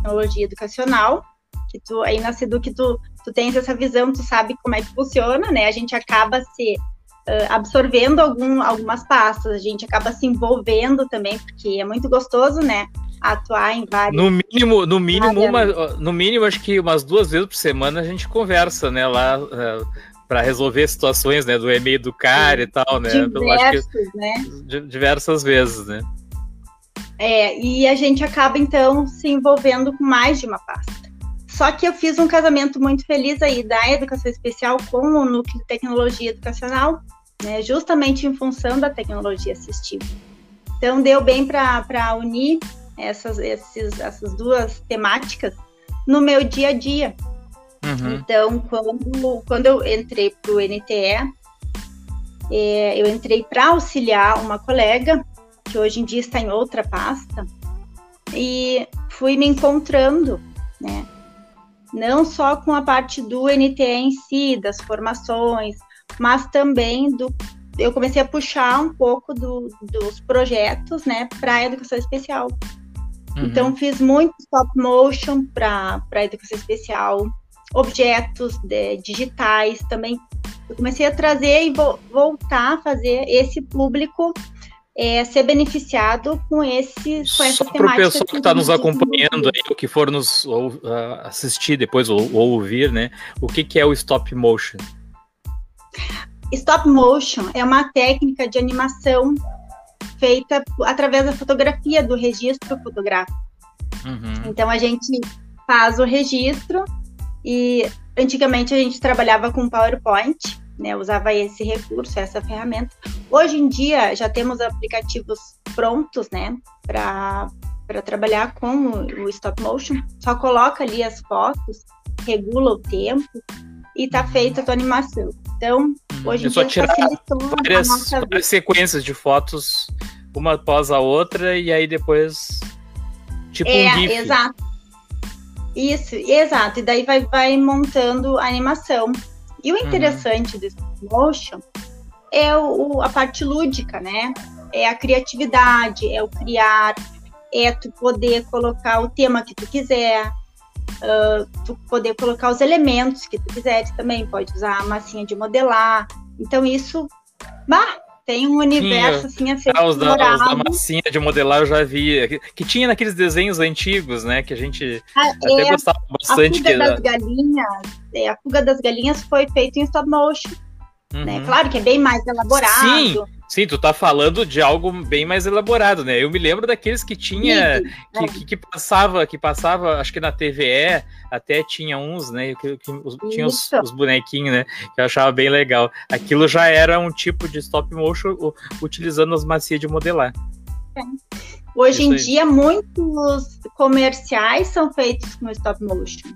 tecnologia educacional, que tu aí na Seduc tu, tu tens essa visão, tu sabe como é que funciona, né? A gente acaba se uh, absorvendo algum, algumas pastas, a gente acaba se envolvendo também, porque é muito gostoso, né? Atuar em vários. No mínimo, no mínimo, uma, no mínimo, acho que umas duas vezes por semana a gente conversa, né? Lá uh, para resolver situações, né? Do e-mail do cara e tal, né? Diversos, que, né? Diversas vezes, né? É, e a gente acaba então se envolvendo com mais de uma pasta. Só que eu fiz um casamento muito feliz aí da educação especial com o núcleo de tecnologia educacional, né, justamente em função da tecnologia assistiva. Então deu bem para unir essas, esses, essas duas temáticas no meu dia a dia. Uhum. Então, quando, quando eu entrei para o NTE, é, eu entrei para auxiliar uma colega que hoje em dia está em outra pasta, e fui me encontrando, né? Não só com a parte do NTE em si, das formações, mas também do. Eu comecei a puxar um pouco do, dos projetos, né, para a educação especial. Uhum. Então, fiz muito stop motion para a educação especial, objetos de, digitais também. Eu comecei a trazer e vo, voltar a fazer esse público é, ser beneficiado com esse com essa Só para o pessoal que está nos acompanhando aí, ou que for nos ou, uh, assistir depois ou, ou, ouvir, né? O que, que é o stop motion? Stop motion é uma técnica de animação feita através da fotografia, do registro fotográfico. Uhum. Então a gente faz o registro e antigamente a gente trabalhava com PowerPoint né, usava esse recurso, essa ferramenta. Hoje em dia já temos aplicativos prontos, né, para trabalhar com o, o stop motion. Só coloca ali as fotos, regula o tempo e tá feita a tua animação. Então, hoje em dia tirar várias, várias sequências de fotos uma após a outra e aí depois tipo é, um GIF. Exato. Isso, exato. E daí vai, vai montando a animação. E o uhum. interessante uhum. stop motion é o, a parte lúdica, né? É a criatividade, é o criar, é tu poder colocar o tema que tu quiser, uh, tu poder colocar os elementos que tu quiseres também, pode usar a massinha de modelar. Então isso, bah, tem um universo Sim, assim a ser ah, os da, os da massinha de modelar eu já vi, que, que, tinha naqueles desenhos antigos, né, que a gente ah, até é, gostava bastante. A fuga das galinhas, é, a fuga das galinhas foi feito em stop motion, né? uhum. né? Claro que é bem mais elaborado. Sim, Sim, tu tá falando de algo bem mais elaborado, né? Eu me lembro daqueles que tinha. que, que, que, passava, que passava, acho que na TVE até tinha uns, né? Que, que os, tinha os, os, bonequinhos, né? Que eu achava bem legal. Aquilo já era um tipo de stop motion utilizando as macias de modelar. É. Hoje Isso em aí. dia, muitos comerciais são feitos com stop motion.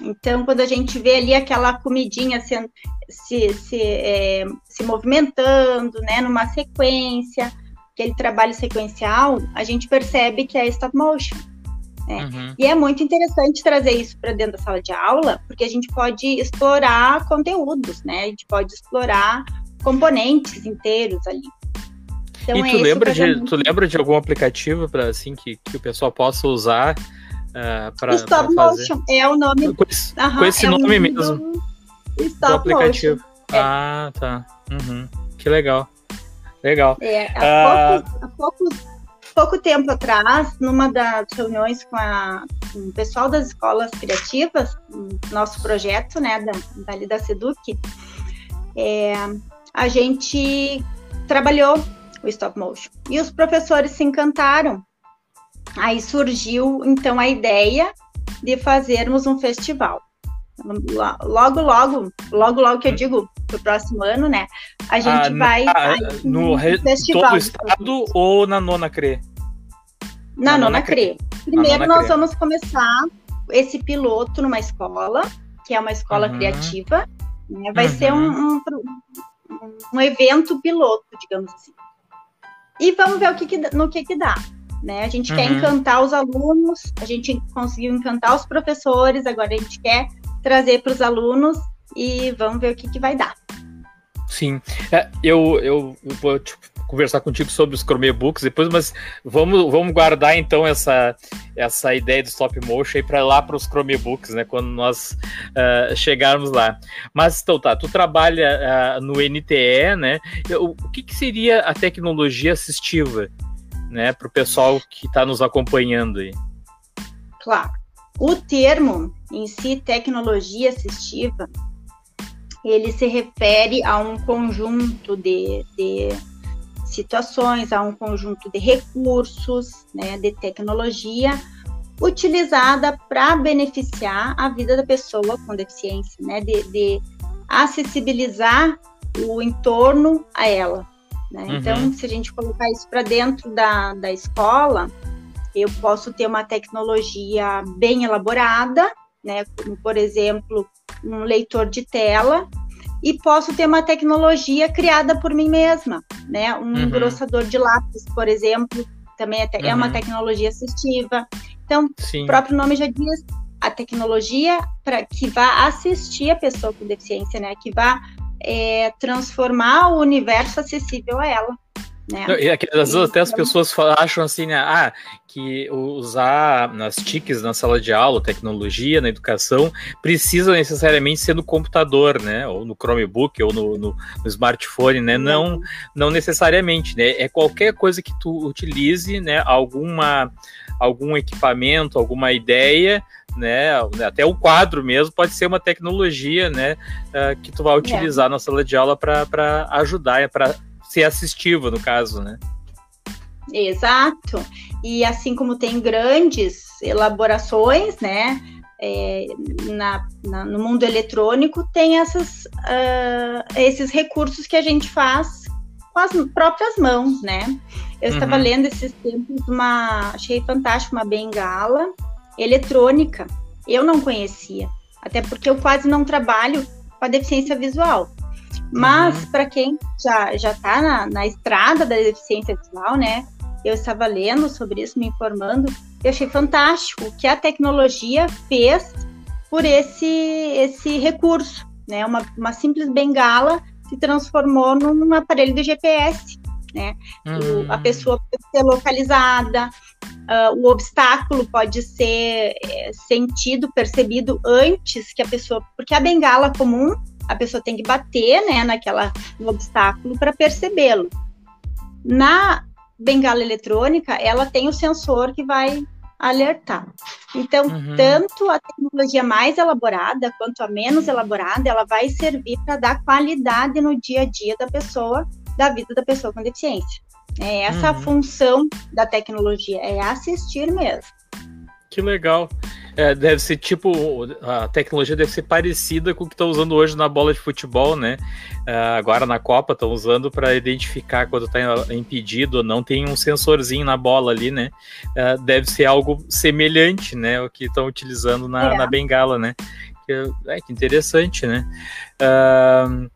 Então, quando a gente vê ali aquela comidinha sendo, se, se, é, se movimentando, né, numa sequência, aquele trabalho sequencial, a gente percebe que é stop motion. Né? Uhum. E é muito interessante trazer isso para dentro da sala de aula, porque a gente pode explorar conteúdos, né? A gente pode explorar componentes inteiros ali. Então, e tu, é lembra de, tu lembra de algum aplicativo para assim que, que o pessoal possa usar uh, para Stop Motion é o nome. Com esse, uhum, com esse é nome mesmo. Do, Stop do aplicativo. Motion. É. Ah, tá. Uhum. Que legal. Legal. É, há, uh... poucos, há poucos, pouco tempo atrás, numa das reuniões com, a, com o pessoal das escolas criativas, nosso projeto, né, da, dali da Seduc, é, a gente trabalhou o stop motion. E os professores se encantaram Aí surgiu então a ideia de fazermos um festival. Logo, logo, logo, logo que eu digo pro próximo ano, né? A gente ah, vai ah, no re, festival todo o estado ou na nona CRE? Na, na nona, nona CRE. Primeiro nona nós CRE. vamos começar esse piloto numa escola, que é uma escola uhum. criativa. Né? Vai uhum. ser um, um, um, evento piloto, digamos assim. E vamos ver o que, que no que que dá né? A gente uhum. quer encantar os alunos, a gente conseguiu encantar os professores, agora a gente quer trazer para os alunos e vamos ver o que, que vai dar. Sim, é, eu, eu, eu vou tipo, conversar contigo sobre os Chromebooks depois, mas vamos, vamos guardar então essa, essa ideia do stop motion para lá para os Chromebooks, né? Quando nós uh, chegarmos lá. Mas então tá, tu trabalha uh, no NTE, né? O, o que, que seria a tecnologia assistiva, né? Para o pessoal que está nos acompanhando aí. Claro. O termo em si, tecnologia assistiva, ele se refere a um conjunto de, de situações, a um conjunto de recursos, né, de tecnologia utilizada para beneficiar a vida da pessoa com deficiência, né, de, de acessibilizar o entorno a ela. Né? Uhum. Então, se a gente colocar isso para dentro da, da escola, eu posso ter uma tecnologia bem elaborada, né, como por exemplo um leitor de tela, e posso ter uma tecnologia criada por mim mesma, né, um uhum. engrossador de lápis, por exemplo, também é, uhum. é uma uhum. tecnologia assistiva. Então, Sim. o próprio nome já diz a tecnologia para que vá assistir a pessoa com deficiência, né, que vá é, transformar o universo acessível a ela. Né? E às vezes até as pessoas acham assim, né, ah, que usar nas TICs na sala de aula, tecnologia na educação, precisa necessariamente ser no computador, né, ou no Chromebook, ou no, no, no smartphone, né, não, não necessariamente, né, é qualquer coisa que tu utilize, né, alguma, algum equipamento, alguma ideia, né, até o quadro mesmo pode ser uma tecnologia, né, uh, que tu vai utilizar é. na sala de aula para ajudar, para ser assistivo, no caso, né? Exato. E assim como tem grandes elaborações, né? É, na, na, no mundo eletrônico tem essas, uh, esses recursos que a gente faz com as próprias mãos, né? Eu uhum. estava lendo esses tempos uma, achei fantástico, uma bengala eletrônica. Eu não conhecia, até porque eu quase não trabalho com a deficiência visual. Mas uhum. para quem já já está na, na estrada da deficiência visual, né? Eu estava lendo sobre isso, me informando. Eu achei fantástico o que a tecnologia fez por esse esse recurso, né? Uma, uma simples bengala se transformou num aparelho de GPS, né? Uhum. O, a pessoa pode ser localizada, uh, o obstáculo pode ser é, sentido, percebido antes que a pessoa, porque a bengala comum a pessoa tem que bater, né, naquela no obstáculo para percebê-lo. Na bengala eletrônica, ela tem o sensor que vai alertar. Então, uhum. tanto a tecnologia mais elaborada quanto a menos elaborada, ela vai servir para dar qualidade no dia a dia da pessoa, da vida da pessoa com deficiência. É essa uhum. a função da tecnologia, é assistir mesmo. Que legal. É, deve ser tipo, a tecnologia deve ser parecida com o que estão usando hoje na bola de futebol, né? Uh, agora na Copa estão usando para identificar quando está impedido ou não. Tem um sensorzinho na bola ali, né? Uh, deve ser algo semelhante, né? O que estão utilizando na, é. na, bengala, né? Que, é, que interessante, né? Uh,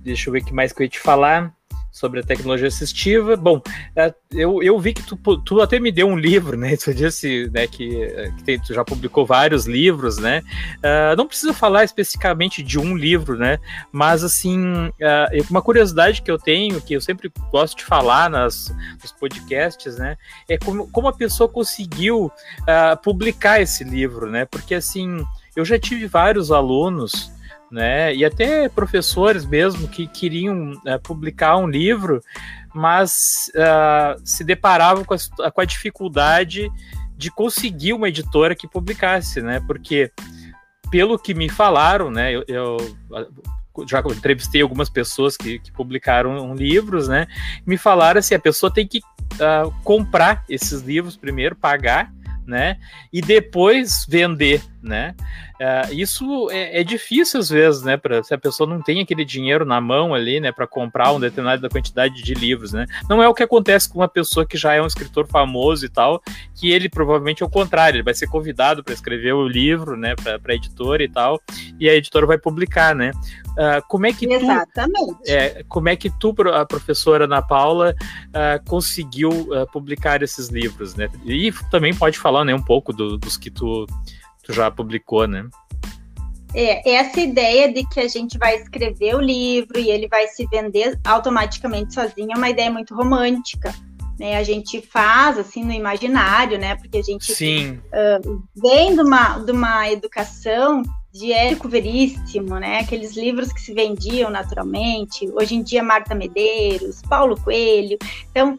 deixa eu ver o que mais que eu ia te falar sobre a tecnologia assistiva. Bom, é, eu, eu vi que tu, tu até me deu um livro, né? Tu disse né, que, que tem, tu já publicou vários livros, né? Uh, não preciso falar especificamente de um livro, né? Mas, assim, uh, uma curiosidade que eu tenho, que eu sempre gosto de falar nas, nos podcasts, né? É como, como a pessoa conseguiu uh, publicar esse livro, né? Porque, assim, eu já tive vários alunos né? E até professores mesmo que queriam uh, publicar um livro, mas uh, se deparavam com a, com a, dificuldade de conseguir uma editora que publicasse, né? Porque pelo que me falaram, né? Eu, eu já entrevistei algumas pessoas que, que, publicaram livros, né? Me falaram assim, a pessoa tem que uh, comprar esses livros primeiro, pagar né? E depois vender, né? Uh, isso é, é, difícil às vezes, né? Pra, se a pessoa não tem aquele dinheiro na mão ali, né? Para comprar uma determinada quantidade de livros, né? Não é o que acontece com uma pessoa que já é um escritor famoso e tal, que ele provavelmente é o contrário, ele vai ser convidado para escrever o livro, né? Para a editora e tal, e a editora vai publicar, né? Uh, como é que Exatamente. tu, é, como é que tu, a professora Ana Paula, uh, conseguiu uh, publicar esses livros, né? E também pode falar, né, um pouco do, dos que tu, tu já publicou, né? é, essa ideia de que a gente vai escrever o livro e ele vai se vender automaticamente sozinho é uma ideia muito romântica. Né? A gente faz assim no imaginário, né? Porque a gente uh, vem de uma, de uma educação de Érico Veríssimo, né? Aqueles livros que se vendiam naturalmente. Hoje em dia, Marta Medeiros, Paulo Coelho. Então,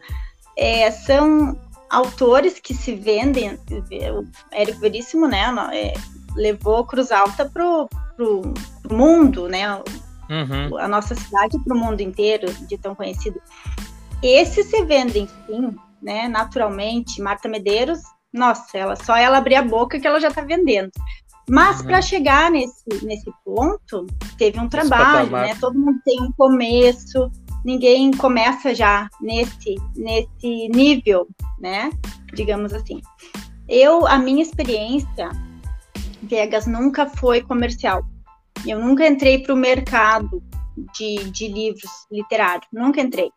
é, são autores que se vendem. O Érico Veríssimo, né? É, levou Cruz Alta pro, pro, pro mundo, né? Uhum. A nossa cidade para o mundo inteiro, de tão conhecido. Esses se vendem, sim, né? Naturalmente. Marta Medeiros, nossa, ela só ela abrir a boca que ela já está vendendo. Mas uhum. para chegar nesse, nesse ponto, teve um trabalho, né? Todo mundo tem um começo, ninguém começa já nesse, nesse nível, né? Digamos assim. Eu, a minha experiência, Vegas nunca foi comercial. Eu nunca entrei para o mercado de, de livros literários, nunca entrei.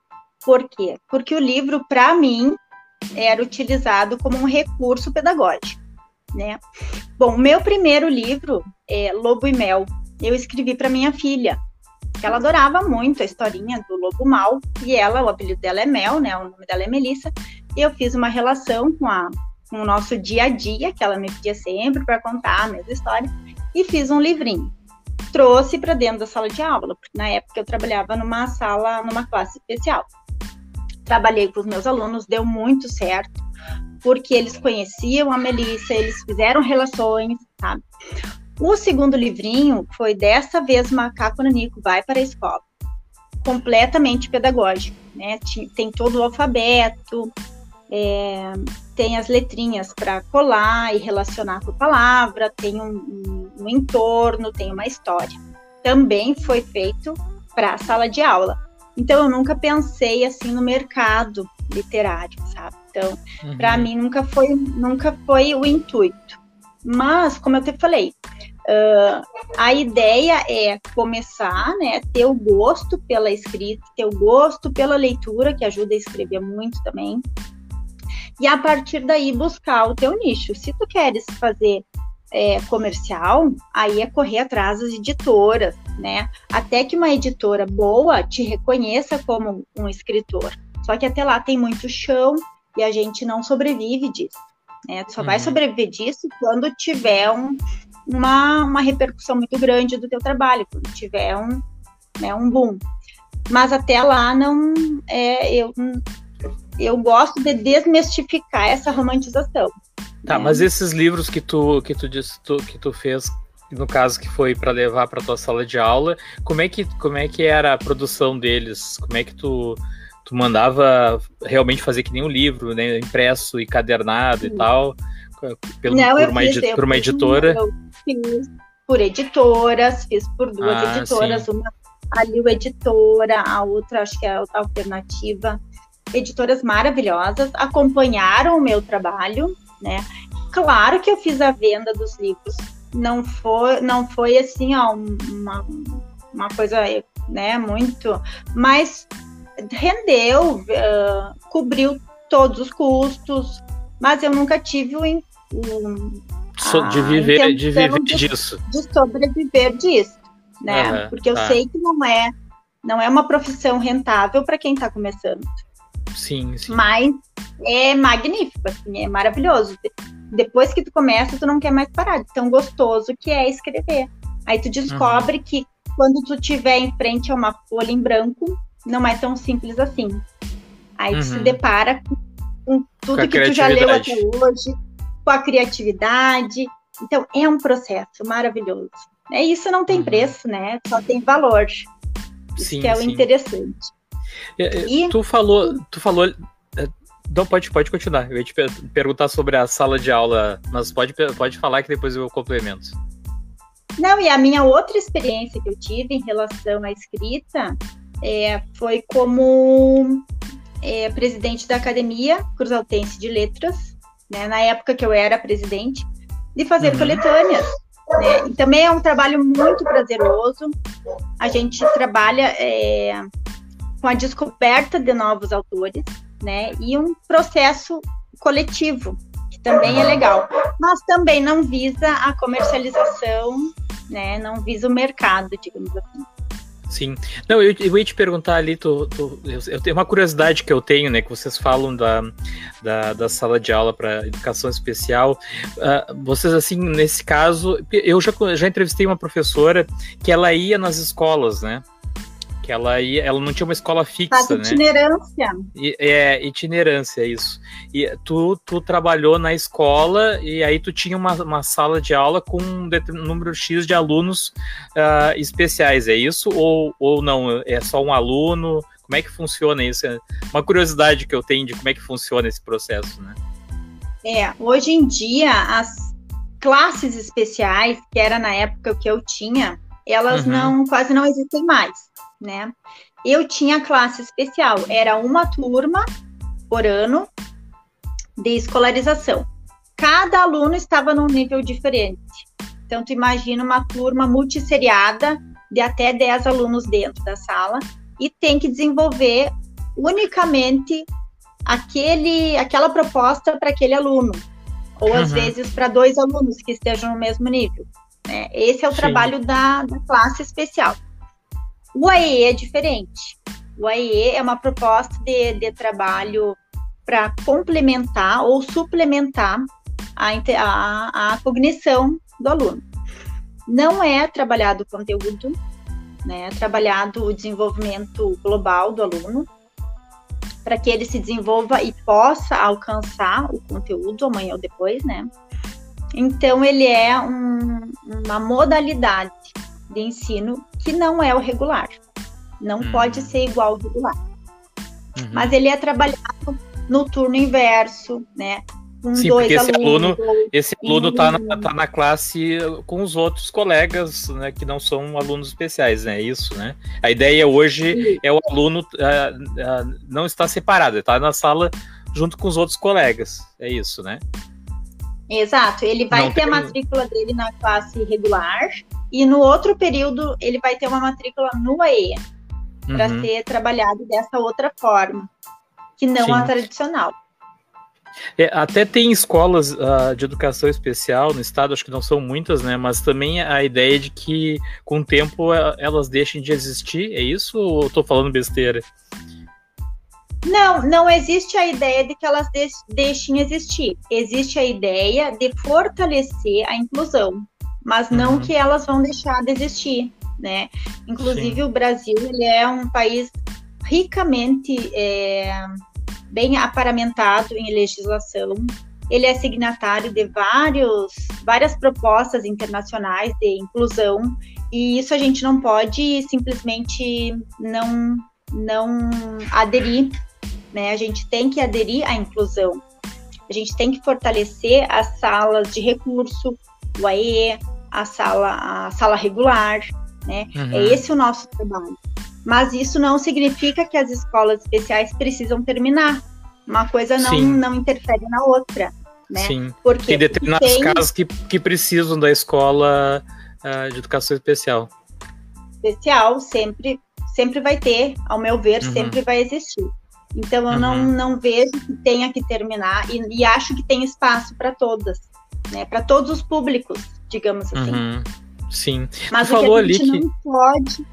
Por quê? Porque o livro, para mim, era utilizado como um recurso pedagógico né? Bom, meu primeiro livro é Lobo e Mel. Eu escrevi para minha filha, ela adorava muito a historinha do lobo mal, e ela, o apelido dela é Mel, né? O nome dela é Melissa. E eu fiz uma relação com a com o nosso dia a dia, que ela me pedia sempre para contar a mesma história, e fiz um livrinho. Trouxe para dentro da sala de aula, porque na época eu trabalhava numa sala, numa classe especial. Trabalhei com os meus alunos, deu muito certo porque eles conheciam a Melissa, eles fizeram relações, sabe? O segundo livrinho foi dessa vez Macaco Nanico vai para a escola, completamente pedagógico, né? Tem todo o alfabeto, é, tem as letrinhas para colar e relacionar com a palavra, tem um, um, um entorno, tem uma história. Também foi feito para a sala de aula. Então eu nunca pensei assim no mercado literário, sabe? Então, uhum. para mim nunca foi nunca foi o intuito. Mas, como eu te falei, uh, a ideia é começar, né, ter o gosto pela escrita, ter o gosto pela leitura, que ajuda a escrever muito também. E a partir daí buscar o teu nicho. Se tu queres fazer é, comercial, aí é correr atrás das editoras, né? Até que uma editora boa te reconheça como um escritor. Só que até lá tem muito chão e a gente não sobrevive disso. Né? Tu só uhum. vai sobreviver disso quando tiver um, uma, uma repercussão muito grande do teu trabalho, quando tiver um, né, um boom. Mas até lá não é, eu, eu gosto de desmistificar essa romantização. Tá, mas esses livros que tu que tu disse tu, que tu fez no caso que foi para levar para tua sala de aula, como é que como é que era a produção deles? Como é que tu tu mandava realmente fazer que nem um livro, né, impresso e cadernado e tal, pelo, Não, por, uma, fiz, por uma editora? Eu fiz por editoras, fiz por duas ah, editoras, sim. uma a Liu Editora, a outra acho que é a alternativa. Editoras maravilhosas, acompanharam o meu trabalho, né? Claro que eu fiz a venda dos livros, não foi, não foi assim, ó, uma, uma coisa, né, muito, mas rendeu, uh, cobriu todos os custos, mas eu nunca tive o, o de viver, de viver de, disso, de sobreviver disso, né? Uhum, Porque eu tá. sei que não é não é uma profissão rentável para quem está começando. Sim, sim. Mas é magnífico, assim, é maravilhoso. Depois que tu começa, tu não quer mais parar, de tão gostoso que é escrever. Aí tu descobre uhum. que quando tu tiver em frente a uma folha em branco, não é tão simples assim. Aí uhum. tu se depara com, tudo com que tu já leu até hoje, com a criatividade. Então, é um processo maravilhoso. É isso não tem uhum. preço, né? Só tem valor. Isso sim, que é sim. o interessante. E, tu falou, tu falou. É, não, pode, pode continuar. Eu ia te perguntar sobre a sala de aula, mas pode, pode falar que depois eu complemento. Não, e a minha outra experiência que eu tive em relação à escrita é, foi como é, presidente da Academia Cruzaltense de Letras, né, na época que eu era presidente, de fazer uhum. coletâneas. Né? E também é um trabalho muito prazeroso. A gente trabalha é, com a descoberta de novos autores, né? E um processo coletivo, que também é legal. Mas também não visa a comercialização né? Não visa o mercado, digamos assim. Sim. Não, eu, eu ia te perguntar ali, tu, eu, eu, tenho uma curiosidade que eu tenho, né? Que vocês falam da, da, da sala de aula para educação especial. Uh, vocês, assim, nesse caso, eu já, já entrevistei uma professora que ela ia nas escolas, né? Que ela ia, ela não tinha uma escola fixa, Faz itinerância. né? Itinerância. É, itinerância, isso. E tu, tu trabalhou na escola e aí tu tinha uma, uma sala de aula com um número X de alunos uh, especiais, é isso? Ou, ou não, é só um aluno? Como é que funciona isso? É uma curiosidade que eu tenho de como é que funciona esse processo, né? É, hoje em dia, as classes especiais, que era na época que eu tinha, elas uhum. não quase não existem mais né? Eu tinha classe especial, era uma turma por ano de escolarização. Cada aluno estava num nível diferente. Então, tu imagina uma turma multisseriada de até 10 alunos dentro da sala e tem que desenvolver unicamente aquele, aquela proposta para aquele aluno, ou uhum. às vezes para dois alunos que estejam no mesmo nível. Né? Esse é o Sim. trabalho da, da classe especial. O AE é diferente. O AE é uma proposta de, de trabalho para complementar ou suplementar a, a, a, cognição do aluno. Não é trabalhado o conteúdo, né? é trabalhado o desenvolvimento global do aluno, para que ele se desenvolva e possa alcançar o conteúdo amanhã ou depois, né? Então, ele é um, uma modalidade de ensino que não é o regular. Não uhum. pode ser igual ao regular. Uhum. Mas ele é trabalhado no turno inverso, né? Com Sim, porque esse aluno, esse aluno está na, tá na classe com os outros colegas, né, que não são alunos especiais, né? É isso, né? A ideia hoje Sim. é o aluno uh, uh, não está separado, está na sala junto com os outros colegas. É isso, né? Exato. Ele vai não ter tem... a matrícula dele na classe regular e no outro período, ele vai ter uma matrícula no AE, uhum. para ser trabalhado dessa outra forma, que não Sim. a tradicional. É, até tem escolas uh, de educação especial no estado, acho que não são muitas, né? Mas também a ideia de que com o tempo elas deixem de existir, é isso ou estou falando besteira? Não, não existe a ideia de que elas deixem existir. Existe a ideia de fortalecer a inclusão mas não uhum. que elas vão deixar de existir, né? Inclusive Sim. o Brasil ele é um país ricamente é, bem aparamentado em legislação. Ele é signatário de vários, várias propostas internacionais de inclusão e isso a gente não pode simplesmente não não aderir, né? A gente tem que aderir à inclusão. A gente tem que fortalecer as salas de recurso, o AE, a sala, a sala regular, né? Uhum. É esse o nosso trabalho. Mas isso não significa que as escolas especiais precisam terminar. Uma coisa não, não interfere na outra, né? Sim. Porque tem determinados tem... casos que, que precisam da escola uh, de educação especial. Especial sempre, sempre vai ter, ao meu ver, uhum. sempre vai existir. Então eu uhum. não, não vejo que tenha que terminar e, e acho que tem espaço para todas, né? Para todos os públicos digamos assim. Uhum. Sim. Mas tu o que a gente não que... pode,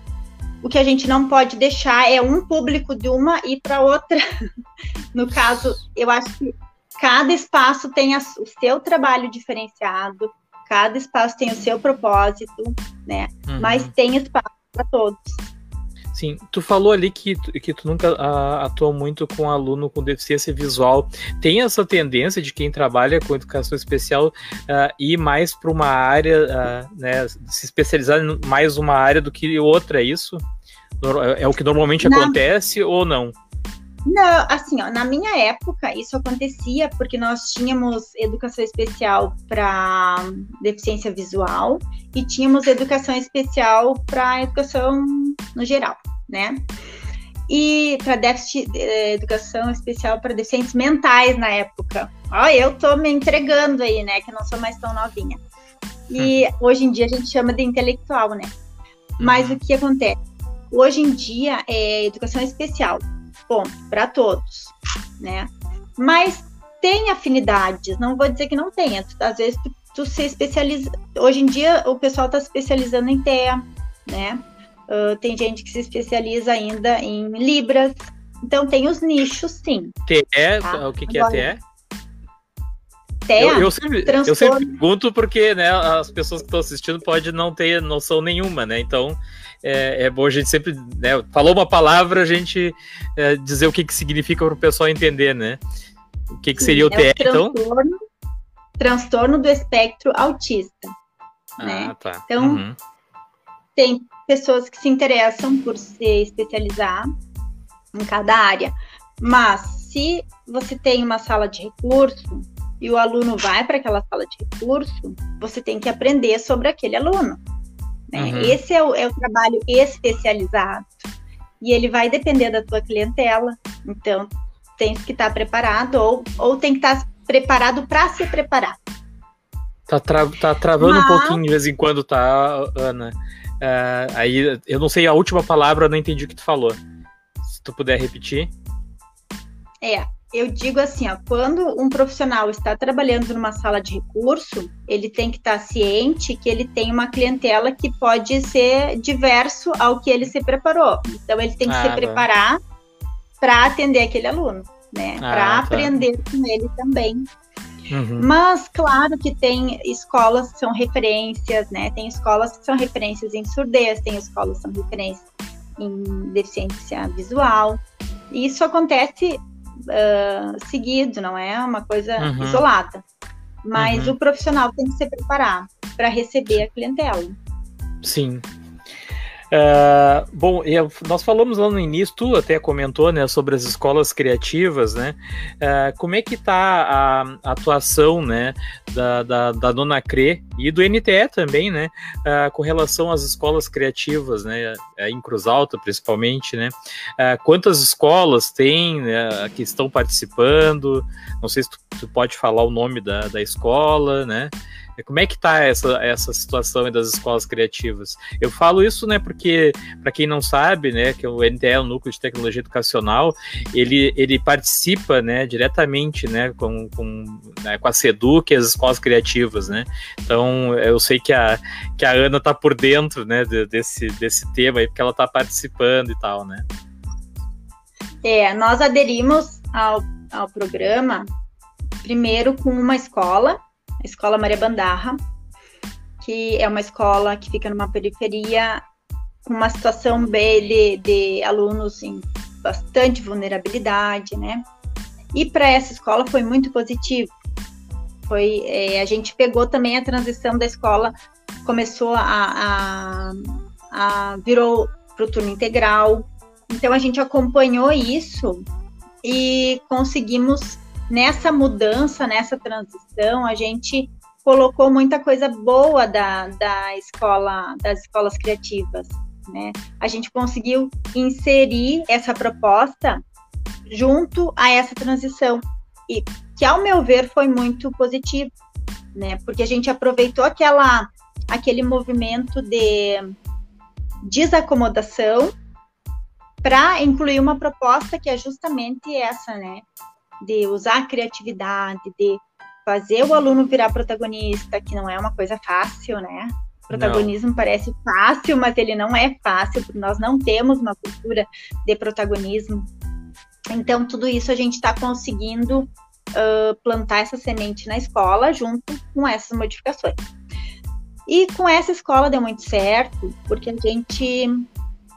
o que a gente não pode deixar é um público de uma ir para outra. no caso, eu acho que cada espaço tem o seu trabalho diferenciado, cada espaço tem o seu propósito, né? Uhum. Mas tem espaço para todos. Sim, tu falou ali que, que tu nunca a, atuou muito com aluno com deficiência visual. Tem essa tendência de quem trabalha com educação especial uh, ir mais para uma área, uh, né, se especializar mais uma área do que outra, é isso? É o que normalmente não. acontece ou não? Não, assim, ó, na minha época isso acontecia porque nós tínhamos educação especial para deficiência visual e tínhamos educação especial para educação no geral né? E para déficit eh, educação especial para deficientes mentais na época. Ó, eu tô me entregando aí, né? Que não sou mais tão novinha. E hum. hoje em dia a gente chama de intelectual, né? Mas uhum. o que acontece? Hoje em dia é educação especial, ponto, para todos, né? Mas tem afinidades, não vou dizer que não tenha. Às vezes tu tu se especializa. Hoje em dia o pessoal está se especializando em TEA, né? Uh, tem gente que se especializa ainda em Libras. Então tem os nichos, sim. TE, tá? o que, que é TE? Eu, eu, sempre, eu sempre pergunto porque né, as pessoas que estão assistindo podem não ter noção nenhuma, né? Então é, é bom a gente sempre, né, falou uma palavra, a gente é, dizer o que, que significa para o pessoal entender, né? O que, que seria o TE, é o então? Transtorno do espectro autista. Ah, né? tá. Então, uhum. tem pessoas que se interessam por se especializar em cada área. Mas se você tem uma sala de recurso e o aluno vai para aquela sala de recurso, você tem que aprender sobre aquele aluno. Né? Uhum. Esse é o, é o trabalho especializado. E ele vai depender da tua clientela. Então, tem que estar preparado ou, ou tem que estar preparado para se preparar. Tá, tra tá travando Mas... um pouquinho de vez em quando, tá, Ana? Uh, aí eu não sei a última palavra, eu não entendi o que tu falou. Se tu puder repetir. É, eu digo assim, ó, quando um profissional está trabalhando numa sala de recurso, ele tem que estar ciente que ele tem uma clientela que pode ser diverso ao que ele se preparou. Então ele tem que ah, se tá. preparar para atender aquele aluno, né? Ah, para tá. aprender com ele também. Uhum. Mas claro que tem escolas que são referências, né? Tem escolas que são referências em surdez, tem escolas que são referências em deficiência visual. E isso acontece uh, seguido, não é uma coisa uhum. isolada. Mas uhum. o profissional tem que se preparar para receber a clientela. Sim. Uh, bom, eu, nós falamos lá no início, tu até comentou, né, sobre as escolas criativas, né? Uh, como é que está a, a, atuação, né, da, da, da Dona CRE e do NTE também, né, uh, com relação às escolas criativas, né, em Cruz Alta principalmente, né? quantas escolas tem né, que estão participando? Não sei se tu, tu pode falar o nome da, da escola, né? Como é que está essa, essa situação das escolas criativas? Eu falo isso, né, porque, para quem não sabe, né, que o NTE, o Núcleo de Tecnologia Educacional, ele, ele participa, né, diretamente, né, com, com, né, com a SEDUC e as escolas criativas, né? Então, eu sei que a, que a Ana está por dentro, né, desse, desse tema aí, porque ela está participando e tal, né? É, nós aderimos ao, ao programa primeiro com uma escola Escola Maria Bandarra, que é uma escola que fica numa periferia com uma situação bem de, de alunos em bastante vulnerabilidade, né? E para essa escola foi muito positivo. Foi, é, a gente pegou também a transição da escola, começou a, a, a virou para o turno integral. Então a gente acompanhou isso e conseguimos nessa mudança, nessa transição, a gente colocou muita coisa boa da, da escola, das escolas criativas, né? A gente conseguiu inserir essa proposta junto a essa transição e que ao meu ver foi muito positivo, né? Porque a gente aproveitou aquela aquele movimento de desacomodação para incluir uma proposta que é justamente essa, né? De usar a criatividade, de fazer o aluno virar protagonista, que não é uma coisa fácil, né? Protagonismo não. parece fácil, mas ele não é fácil, porque nós não temos uma cultura de protagonismo. Então, tudo isso a gente está conseguindo uh, plantar essa semente na escola junto com essas modificações. E com essa escola deu muito certo, porque a gente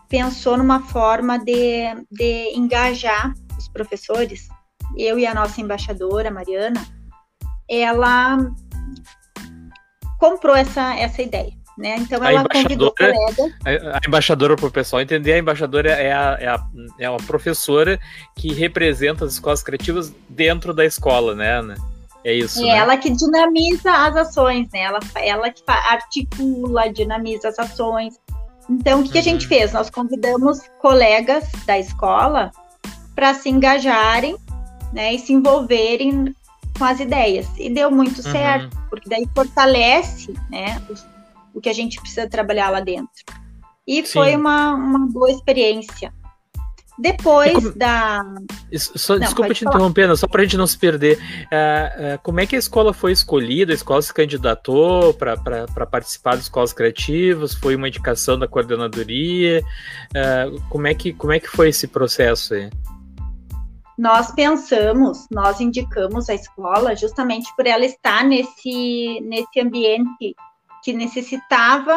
pensou numa forma de, de engajar os professores eu e a nossa embaixadora, Mariana, ela comprou essa, essa ideia. Né? Então ela convidou colega. A, a embaixadora, para o pessoal entender, a embaixadora é a, é, a, é uma professora que representa as escolas criativas dentro da escola, né, Ana? É isso. É né? ela que dinamiza as ações, né? Ela, ela que articula, dinamiza as ações. Então, o que, uhum. que a gente uhum. fez? Nós convidamos colegas da escola para se engajarem né, e se envolverem com as ideias. E deu muito uhum. certo, porque daí fortalece né, o, o, que a gente precisa trabalhar lá dentro. E Sim. foi uma, uma boa experiência. Depois como... da. Só, não, desculpa te interrompendo, só para a gente não se perder. Uh, uh, como é que a escola foi escolhida? A escola se candidatou para participar das escolas criativas? Foi uma indicação da coordenadoria? Uh, como, é que, como é que foi esse processo aí? Nós pensamos, nós indicamos a escola justamente por ela estar nesse, nesse ambiente que necessitava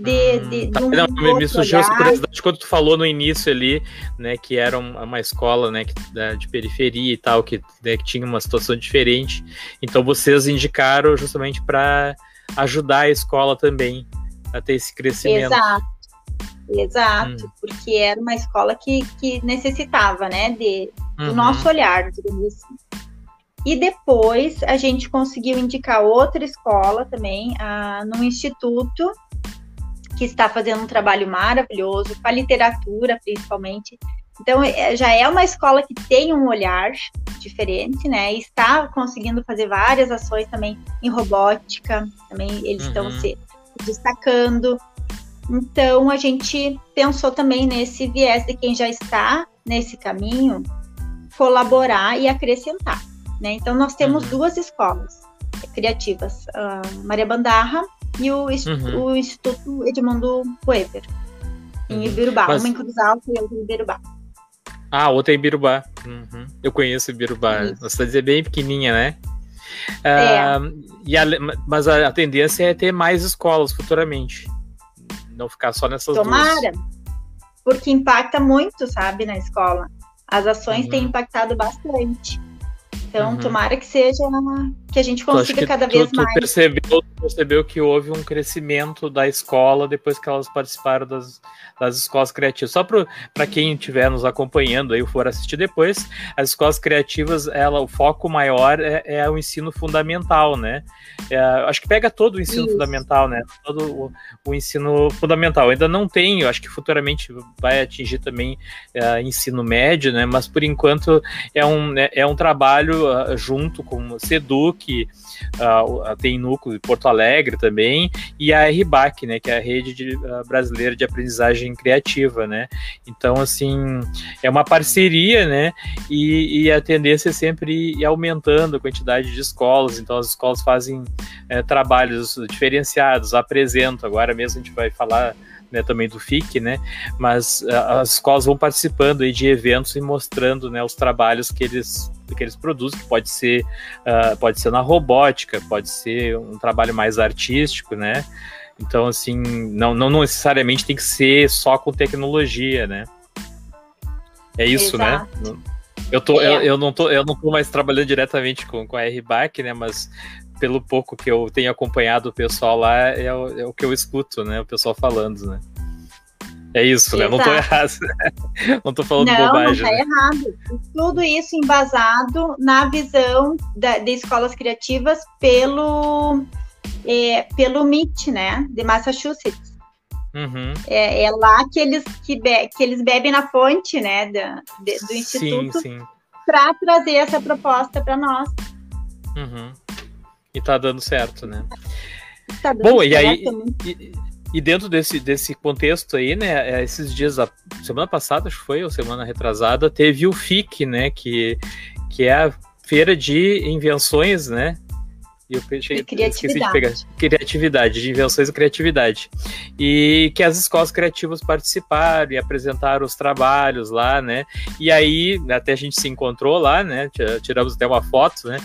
de, de, tá, um não, me, me surgiu essa curiosidade quando tu falou no início ali, né, que era uma escola, né, que, de periferia e tal, que, né, que tinha uma situação diferente. Então vocês indicaram justamente para ajudar a escola também a ter esse crescimento. Exato. Exato, hum. porque era uma escola que, que necessitava, né, de, do uhum. nosso olhar, digamos assim. E depois a gente conseguiu indicar outra escola também, uh, no instituto, que está fazendo um trabalho maravilhoso, com a literatura principalmente. Então, é, já é uma escola que tem um olhar diferente, né? E está conseguindo fazer várias ações também em robótica, também eles uhum. estão se destacando. Então, a gente pensou também nesse viés de quem já está nesse caminho, colaborar e acrescentar, né? Então, nós temos uhum. duas escolas criativas, a Maria Bandarra e o, uhum. o Instituto Edmundo Weber, em uhum. Ibirubá, Mas... uma em Cruz Alta e outra em Ibirubá. Ah, outra em Ibirubá. Uhum. Eu conheço Ibirubá. Isso. A cidade é bem pequenininha, né? É. Uh, e a, mas a, a, tendência é ter mais escolas futuramente. Não ficar só nessas Tomara, duas. porque impacta muito, sabe, na escola. As ações têm uhum. impactado bastante. Então, uhum. tomara que seja que a gente consiga cada tu, vez tu mais. Percebeu, percebeu que houve um crescimento da escola depois que elas participaram das, das escolas criativas. Só para quem estiver nos acompanhando aí, for assistir depois, as escolas criativas, ela, o foco maior é, é o ensino fundamental, né? É, acho que pega todo o ensino Isso. fundamental, né? Todo o, o, ensino fundamental. Ainda não tem, acho que futuramente vai atingir também é, ensino médio, né? Mas por enquanto é um, é, é um trabalho uh, junto com o SEDUC, uh, tem núcleo de Porto Alegre também, e a RBAC, né? Que é a Rede de, uh, Brasileira de Aprendizagem Criativa, né? Então, assim, é uma parceria, né? E, e a tendência é sempre ir aumentando a quantidade de escolas, então as escolas fazem é, trabalhos diferenciados, apresentam, agora mesmo a gente vai falar né, também do FIC, né? Mas as escolas vão participando aí de eventos e mostrando né, os trabalhos que eles que eles produzem, que pode ser uh, pode ser na robótica, pode ser um trabalho mais artístico, né? Então, assim, não, não necessariamente tem que ser só com tecnologia, né? É isso, né? Exato. né? Eu, tô, é. eu, eu, não tô, eu não tô mais trabalhando diretamente com, com a RBAC, né? Mas pelo pouco que eu tenho acompanhado o pessoal lá, é o, é o que eu escuto, né? O pessoal falando, né? É isso, Exato. né? Não tô errado. não tô falando não, bobagem. Não, tá né? errado. Tudo isso embasado na visão da, de escolas criativas pelo, é, pelo MIT, né? De Massachusetts. Uhum. É, é, lá que eles, que, be, que eles bebem na fonte, né? Da, de, do Instituto. Para trazer essa proposta para nós. Uhum. E tá dando certo, né? Tá dando Bom, certo, e aí. E, e, dentro desse, desse contexto aí, né? É, esses dias, a semana passada, acho que foi, ou semana retrasada, teve o FIC, né? Que, que é a feira de invenções, né? E eu peguei, esqueci de pegar. Criatividade, de invenções e criatividade. E que as escolas criativas participaram e apresentaram os trabalhos lá, né? E aí, até a gente se encontrou lá, né? Tiramos até uma foto, né?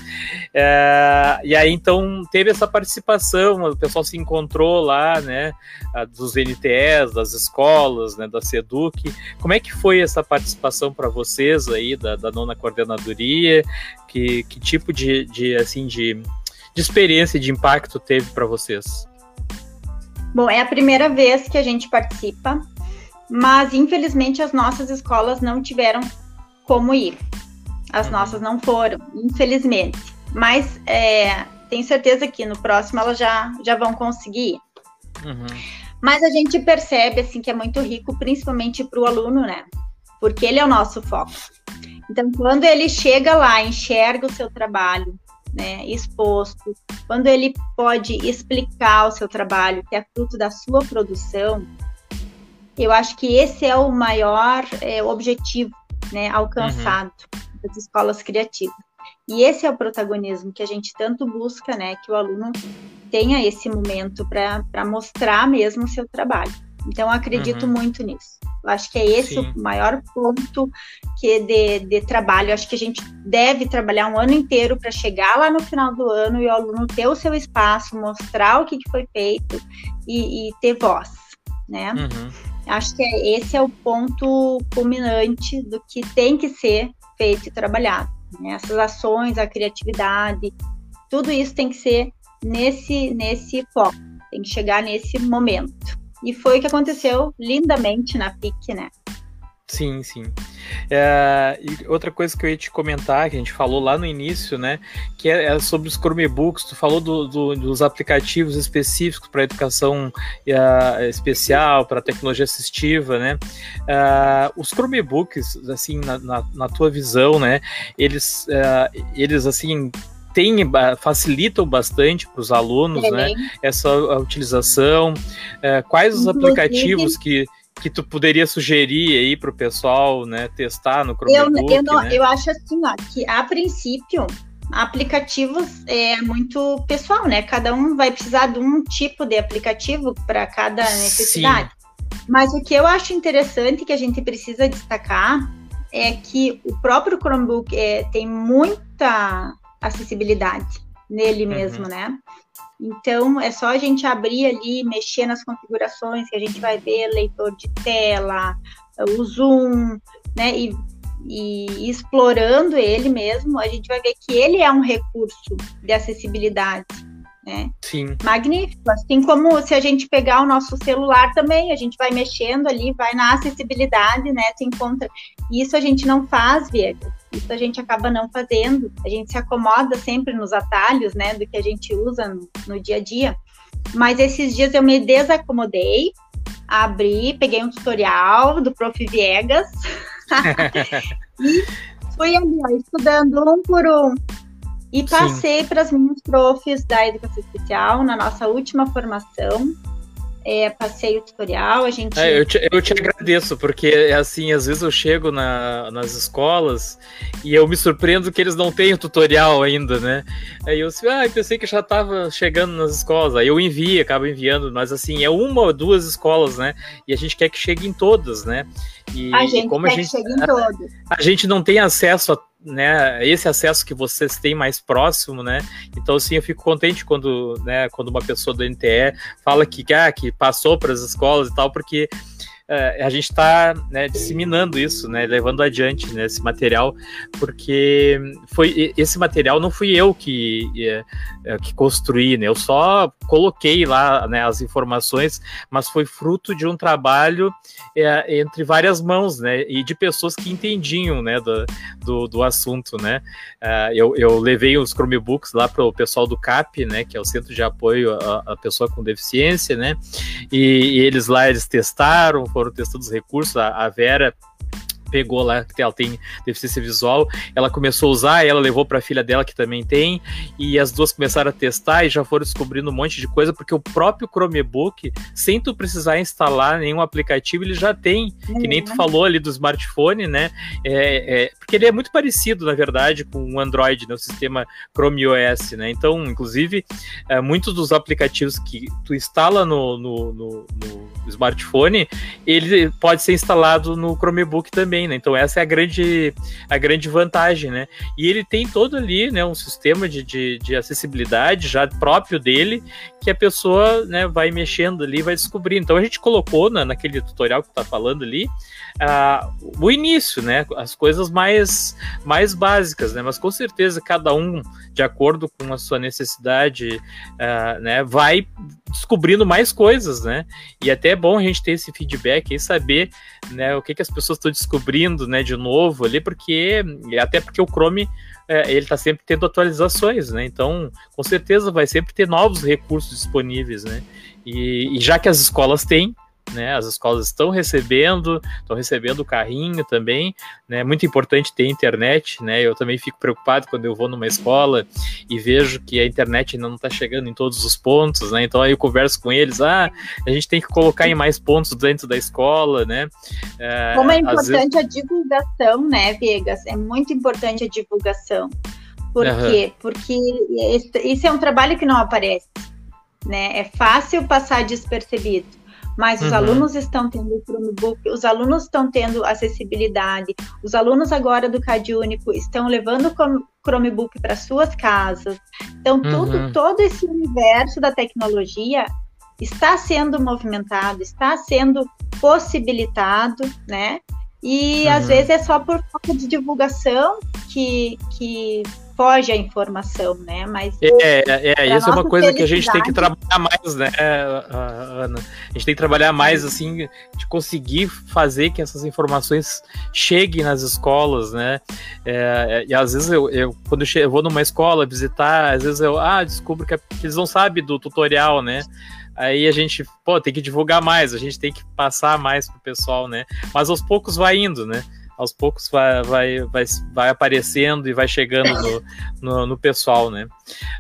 É, e aí, então, teve essa participação, o pessoal se encontrou lá, né? Dos NTS, das escolas, né? Da SEDUC. Como é que foi essa participação para vocês aí, da, da nona coordenadoria? Que, que tipo de, de assim, de de experiência e de impacto teve para vocês? Bom, é a primeira vez que a gente participa, mas infelizmente as nossas escolas não tiveram como ir. As uhum. nossas não foram, infelizmente. Mas é, tenho certeza que no próximo elas já, já vão conseguir. Uhum. Mas a gente percebe assim que é muito rico, principalmente para o aluno, né? Porque ele é o nosso foco. Então, quando ele chega lá, enxerga o seu trabalho, né, exposto, quando ele pode explicar o seu trabalho, que é fruto da sua produção, Eu acho que esse é o maior é, objetivo né, alcançado uhum. das escolas criativas. E esse é o protagonismo que a gente tanto busca, né? Que o aluno tenha esse momento para mostrar mesmo o seu trabalho. Então, acredito uhum. muito nisso. Eu acho que é esse Sim. o maior ponto que de, de trabalho. Eu acho que a gente deve trabalhar um ano inteiro para chegar lá no final do ano e o aluno ter o seu espaço, mostrar o que, que foi feito e, e, ter voz, né? Uhum. Acho que é, esse é o ponto culminante do que tem que ser feito e trabalhado. Né? Essas ações, a criatividade, tudo isso tem que ser nesse, nesse foco, tem que chegar nesse momento. E foi o que aconteceu lindamente na PIC, né? Sim, sim. É, e outra coisa que eu ia te comentar, que a gente falou lá no início, né, que é, é sobre os Chromebooks, tu falou do, do, dos aplicativos específicos para educação é, especial, para tecnologia assistiva, né, é, os Chromebooks, assim, na, na, na, tua visão, né, eles, é, eles assim, tem, facilitam bastante para os alunos, é, né? Essa utilização. É, quais os Inclusive, aplicativos que, que tu poderia sugerir aí para o pessoal, né, testar no Chromebook? Eu, eu, não, né? eu acho assim, ó, que a princípio aplicativos é muito pessoal, né? Cada um vai precisar de um tipo de aplicativo para cada necessidade. Sim. Mas o que eu acho interessante que a gente precisa destacar é que o próprio Chromebook é, tem muita acessibilidade nele uhum. mesmo, uhum. né? Então, é só a gente abrir ali, mexer nas configurações, que a gente vai ver leitor de tela, o zoom, né? E, e explorando ele mesmo, a gente vai ver que ele é um recurso de acessibilidade né? Sim. Magnífico. Assim como se a gente pegar o nosso celular também, a gente vai mexendo ali, vai na acessibilidade, né? Tu encontra. Isso a gente não faz, Viega. Isso a gente acaba não fazendo. A gente se acomoda sempre nos atalhos, né? Do que a gente usa no, no dia a dia. Mas esses dias eu me desacomodei, abri, peguei um tutorial do Prof. Viegas e fui ali, ó, estudando um por um e passei para as minhas profs da educação especial na nossa última formação é, passei o tutorial, a gente. É, eu, te, eu te agradeço, porque assim, às vezes eu chego na, nas escolas e eu me surpreendo que eles não têm o tutorial ainda, né? Aí eu assim, ah, pensei que já estava chegando nas escolas. Aí eu envio, acabo enviando, mas assim, é uma ou duas escolas, né? E a gente quer que chegue em todas, né? E, a gente como quer a gente, em todas. A, a gente não tem acesso a né, esse acesso que vocês têm mais próximo, né? Então, sim, eu fico contente quando, né, quando uma pessoa do NTE fala que, ah, que passou para as escolas e tal, porque é, a gente está né, disseminando isso, né, levando adiante né, esse material, porque foi esse material não fui eu que, é, é, que construí, né, eu só coloquei lá né, as informações, mas foi fruto de um trabalho é, entre várias mãos, né, e de pessoas que entendiam, né, do, do, do assunto, né. Eu, eu levei os Chromebooks lá para o pessoal do CAP, né, que é o Centro de Apoio à, à Pessoa com Deficiência, né, e, e eles lá eles testaram foram testando os recursos. A, a Vera pegou lá, que ela tem deficiência visual, ela começou a usar, ela levou para a filha dela que também tem, e as duas começaram a testar e já foram descobrindo um monte de coisa, porque o próprio Chromebook, sem tu precisar instalar nenhum aplicativo, ele já tem, que nem tu uhum. falou ali do smartphone, né? É, é, porque ele é muito parecido, na verdade, com o Android, né? o sistema Chrome OS, né? Então, inclusive, é, muitos dos aplicativos que tu instala no, no, no, no smartphone, ele pode ser instalado no Chromebook também, né? Então essa é a grande, a grande vantagem, né? E ele tem todo ali, né, um sistema de, de, de acessibilidade já próprio dele, que a pessoa, né, vai mexendo ali, vai descobrindo. Então a gente colocou na, naquele tutorial que tá falando ali, uh, o início, né? As coisas mais, mais básicas, né? Mas com certeza cada um, de acordo com a sua necessidade, uh, né, vai descobrindo mais coisas, né? E até é bom a gente ter esse feedback e saber, né, o que, que as pessoas estão descobrindo, né, de novo ali, porque até porque o Chrome é, ele está sempre tendo atualizações, né? Então, com certeza vai sempre ter novos recursos disponíveis, né? E, e já que as escolas têm, né? As escolas estão recebendo, estão recebendo o carrinho também, né? Muito importante ter internet, né? Eu também fico preocupado quando eu vou numa escola e vejo que a internet ainda não está chegando em todos os pontos, né? Então aí eu converso com eles, ah, a gente tem que colocar em mais pontos dentro da escola, né? É, Como é importante vezes... a divulgação, né, Vegas? É muito importante a divulgação. Por uhum. quê? Porque isso é um trabalho que não aparece, né? É fácil passar despercebido mas os uhum. alunos estão tendo Chromebook, os alunos estão tendo acessibilidade, os alunos agora do CAD Único estão levando o Chromebook para suas casas. Então, tudo, uhum. todo esse universo da tecnologia está sendo movimentado, está sendo possibilitado, né? E uhum. às vezes é só por falta de divulgação que, que foge a informação, né? Mas é, é, é isso é uma coisa que a gente tem que trabalhar mais, né, Ana? A gente tem que trabalhar mais assim de conseguir fazer que essas informações cheguem nas escolas, né? É, é e às vezes eu, eu quando eu, chego, eu, vou numa escola visitar, às vezes eu ah descubro que, que eles não sabem do tutorial, né? Aí a gente, pô, tem que divulgar mais, a gente tem que passar mais pro pessoal, né? Mas aos poucos vai indo, né? Aos poucos vai, vai, vai, vai aparecendo e vai chegando no, no, no pessoal, né?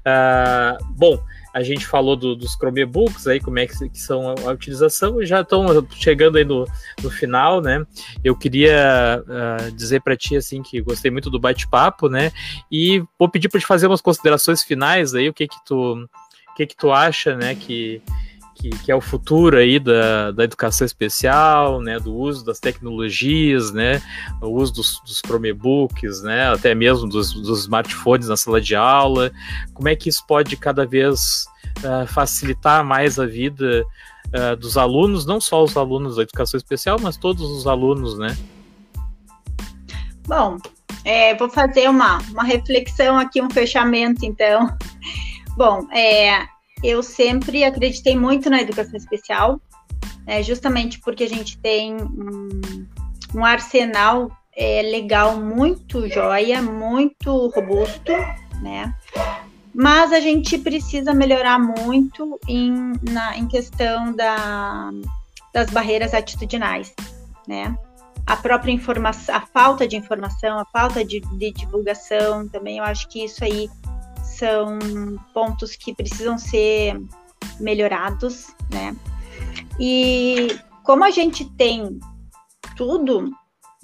Uh, bom, a gente falou do, dos Chromebooks aí, como é que, que são a, a, utilização, e já estão chegando aí no, no final, né? Eu queria uh, dizer para ti, assim, que gostei muito do bate-papo, né? E vou pedir para te fazer umas considerações finais aí, o que que tu, o que que tu acha, né, que que, que, é o futuro aí da, da educação especial, né, do uso das tecnologias, né, o uso dos, dos Chromebooks, né, até mesmo dos, dos, smartphones na sala de aula, como é que isso pode cada vez uh, facilitar mais a vida uh, dos alunos, não só os alunos da educação especial, mas todos os alunos, né? Bom, é, vou fazer uma, uma reflexão aqui, um fechamento, então. Bom, é, eu sempre acreditei muito na educação especial, é, justamente porque a gente tem um, um arsenal é, legal muito joia, muito robusto, né? Mas a gente precisa melhorar muito em, na, em questão da, das barreiras atitudinais, né? A própria informação, a falta de informação, a falta de, de divulgação também, eu acho que isso aí são pontos que precisam ser melhorados, né? E como a gente tem tudo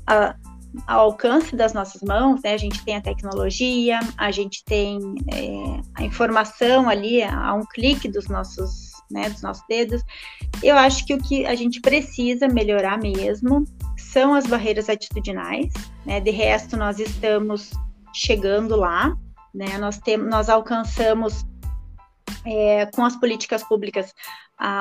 a, ao alcance das nossas mãos, né? A gente tem a tecnologia, a gente tem é, a informação ali a um clique dos nossos, né, dos nossos dedos. Eu acho que o que a gente precisa melhorar mesmo são as barreiras atitudinais, né? De resto, nós estamos chegando lá, né? Nós, tem, nós alcançamos, é, com as políticas públicas,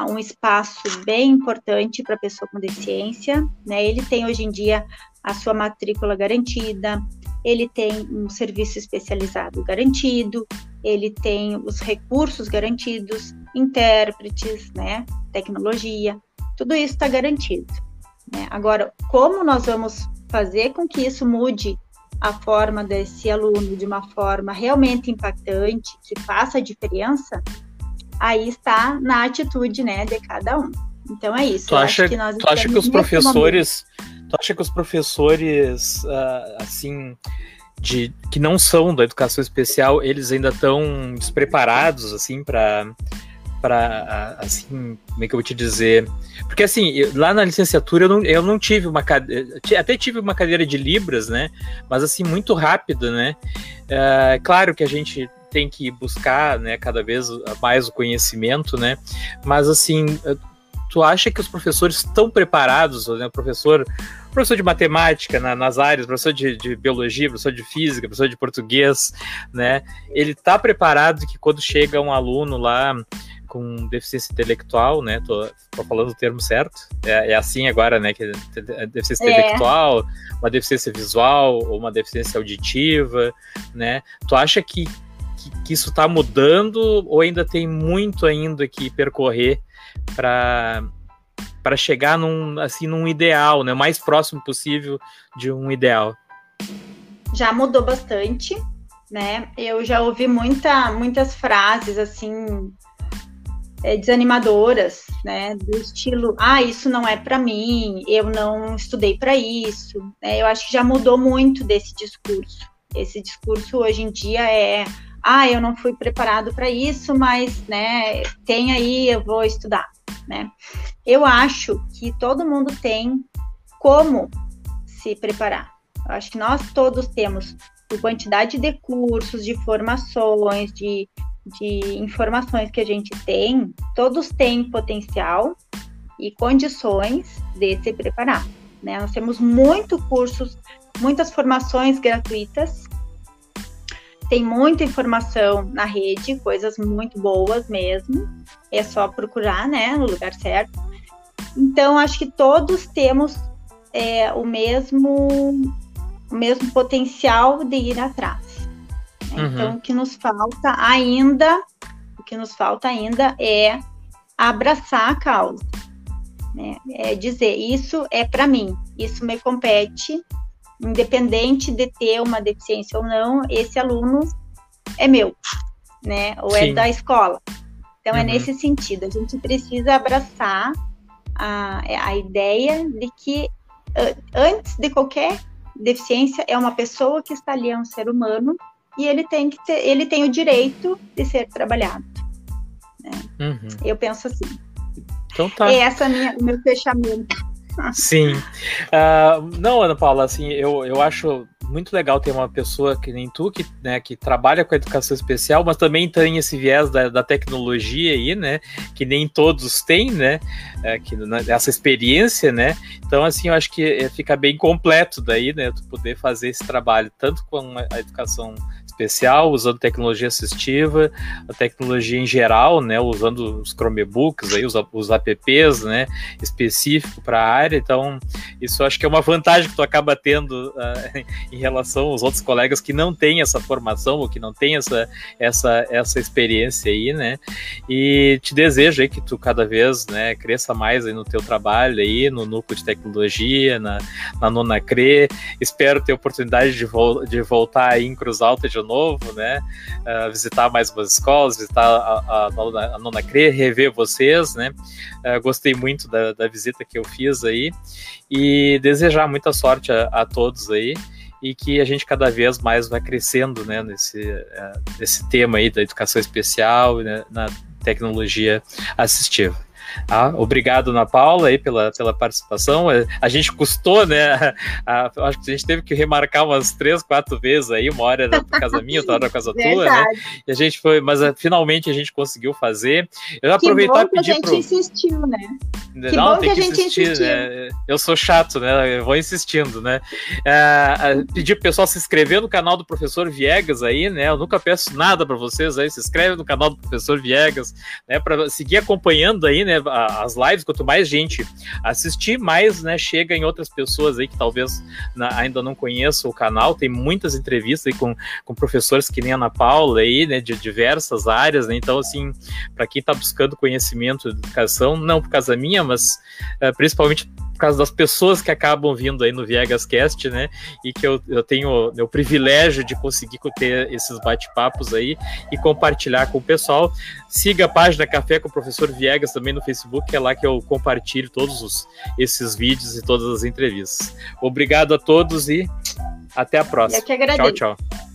um espaço bem importante para a pessoa com deficiência. Né? Ele tem hoje em dia a sua matrícula garantida, ele tem um serviço especializado garantido, ele tem os recursos garantidos, intérpretes, né, tecnologia, tudo isso está garantido. Né? Agora, como nós vamos fazer com que isso mude a forma desse aluno de uma forma realmente impactante, que faça a diferença, aí está na atitude, né, de cada um. Então é isso. Tu acha que, nós tu acha que os professores, tu acha que os professores, uh, assim, de que não são da educação especial, eles ainda estão despreparados, assim, para para assim, como é que eu vou te dizer? Porque assim, lá na licenciatura eu não, eu não tive uma cadeira, até tive uma cadeira de Libras, né? Mas assim, muito rápido, né? É, claro que a gente tem que buscar, né, cada vez mais o conhecimento, né? Mas assim, tu acha que os professores estão preparados, né? O professor, professor de matemática na, nas áreas, professor de, de, biologia, professor de física, professor de português, né? Ele está preparado que quando chega um aluno lá com deficiência intelectual, né? Tô, tô falando o termo certo. É, é, assim agora, né? Que é deficiência é. intelectual, uma deficiência visual ou uma deficiência auditiva, né? Tu acha que, que, que isso está mudando ou ainda tem muito ainda que percorrer para para chegar num assim num ideal, né? O mais próximo possível de um ideal? Já mudou bastante, né? Eu já ouvi muita, muitas frases assim é, desanimadoras, né, do estilo, ah, isso não é para mim, eu não estudei para isso. Né, eu acho que já mudou muito desse discurso. Esse discurso hoje em dia é, ah, eu não fui preparado para isso, mas, né, tem aí, eu vou estudar, né. Eu acho que todo mundo tem como se preparar. Eu acho que nós todos temos quantidade de cursos, de formações, de de informações que a gente tem, todos têm potencial e condições de se preparar. Né? Nós temos muitos cursos, muitas formações gratuitas, tem muita informação na rede, coisas muito boas mesmo. É só procurar, né, no lugar certo. Então, acho que todos temos é, o mesmo o mesmo potencial de ir atrás. Uhum. Então, o que nos falta ainda, o que nos falta ainda é abraçar a causa. Né? É dizer, isso é para mim, isso me compete, independente de ter uma deficiência ou não, esse aluno é meu, né? Ou é Sim. é da escola. Então, é uhum. é nesse sentido, a gente precisa abraçar a, a ideia de que antes de qualquer deficiência é uma pessoa que está ali, é um ser humano, e ele tem que ter, ele tem o direito de ser trabalhado. Né? Uhum. Eu penso assim. Então tá. Essa é minha, o meu fechamento. Sim. Uh, não, Ana Paula, assim, eu, eu acho muito legal ter uma pessoa que nem tu, que, né, que trabalha com a educação especial, mas também tem esse viés da, da tecnologia aí, né, que nem todos têm, né, é, que, né, essa experiência, né, então, assim, eu acho que é, fica bem completo daí, né, tu poder fazer esse trabalho, tanto com a educação especial, usando tecnologia assistiva, a tecnologia em geral, né, usando os Chromebooks, aí, os, os apps, né, específico para a área. Então, isso acho que é uma vantagem que tu acaba tendo uh, em relação aos outros colegas que não têm essa formação ou que não têm essa, essa, essa experiência aí, né? E te desejo aí que tu cada vez, né, cresça mais aí no teu trabalho aí, no núcleo de tecnologia, na, na Nona CRE. Espero ter oportunidade de, de voltar aí em Cruz Alta de né? Uh, visitar mais umas escolas, visitar a, a, a Nona CRE, rever vocês, né? Uh, gostei muito da, da, visita que eu fiz aí e desejar muita sorte a, a, todos aí e que a gente cada vez mais vai crescendo, né? Nesse, uh, nesse tema aí da educação especial, né, na tecnologia assistiva. Ah, obrigado, Ana Paula, aí, pela, pela participação. É, a gente custou, né? A, a, acho que a gente teve que remarcar umas três, quatro vezes aí, uma hora por casa minha, outra hora por casa tua, né? E a gente foi, mas ah, finalmente a gente conseguiu fazer. Eu que aproveitar bom que a gente pro... insistiu, né? Que Não, tem que, que insistir, insistiu. né? Eu sou chato, né? Eu vou insistindo, né? É, pedir pro pessoal se inscrever no canal do professor Viegas aí, né? Eu nunca peço nada para vocês aí, se inscreve no canal do professor Viegas, né? Para seguir acompanhando aí, né? As lives, quanto mais gente assistir, mais né, chega em outras pessoas aí que talvez na, ainda não conheçam o canal. Tem muitas entrevistas aí com, com professores que nem a Ana Paula aí, né, de diversas áreas, né? Então, assim, para quem está buscando conhecimento de educação, não por causa minha, mas uh, principalmente causa das pessoas que acabam vindo aí no Viegas Cast, né? E que eu, eu tenho o privilégio de conseguir ter esses bate-papos aí e compartilhar com o pessoal. Siga a página Café com o Professor Viegas também no Facebook, é lá que eu compartilho todos os, esses vídeos e todas as entrevistas. Obrigado a todos e até a próxima. Eu que agradeço. Tchau, tchau.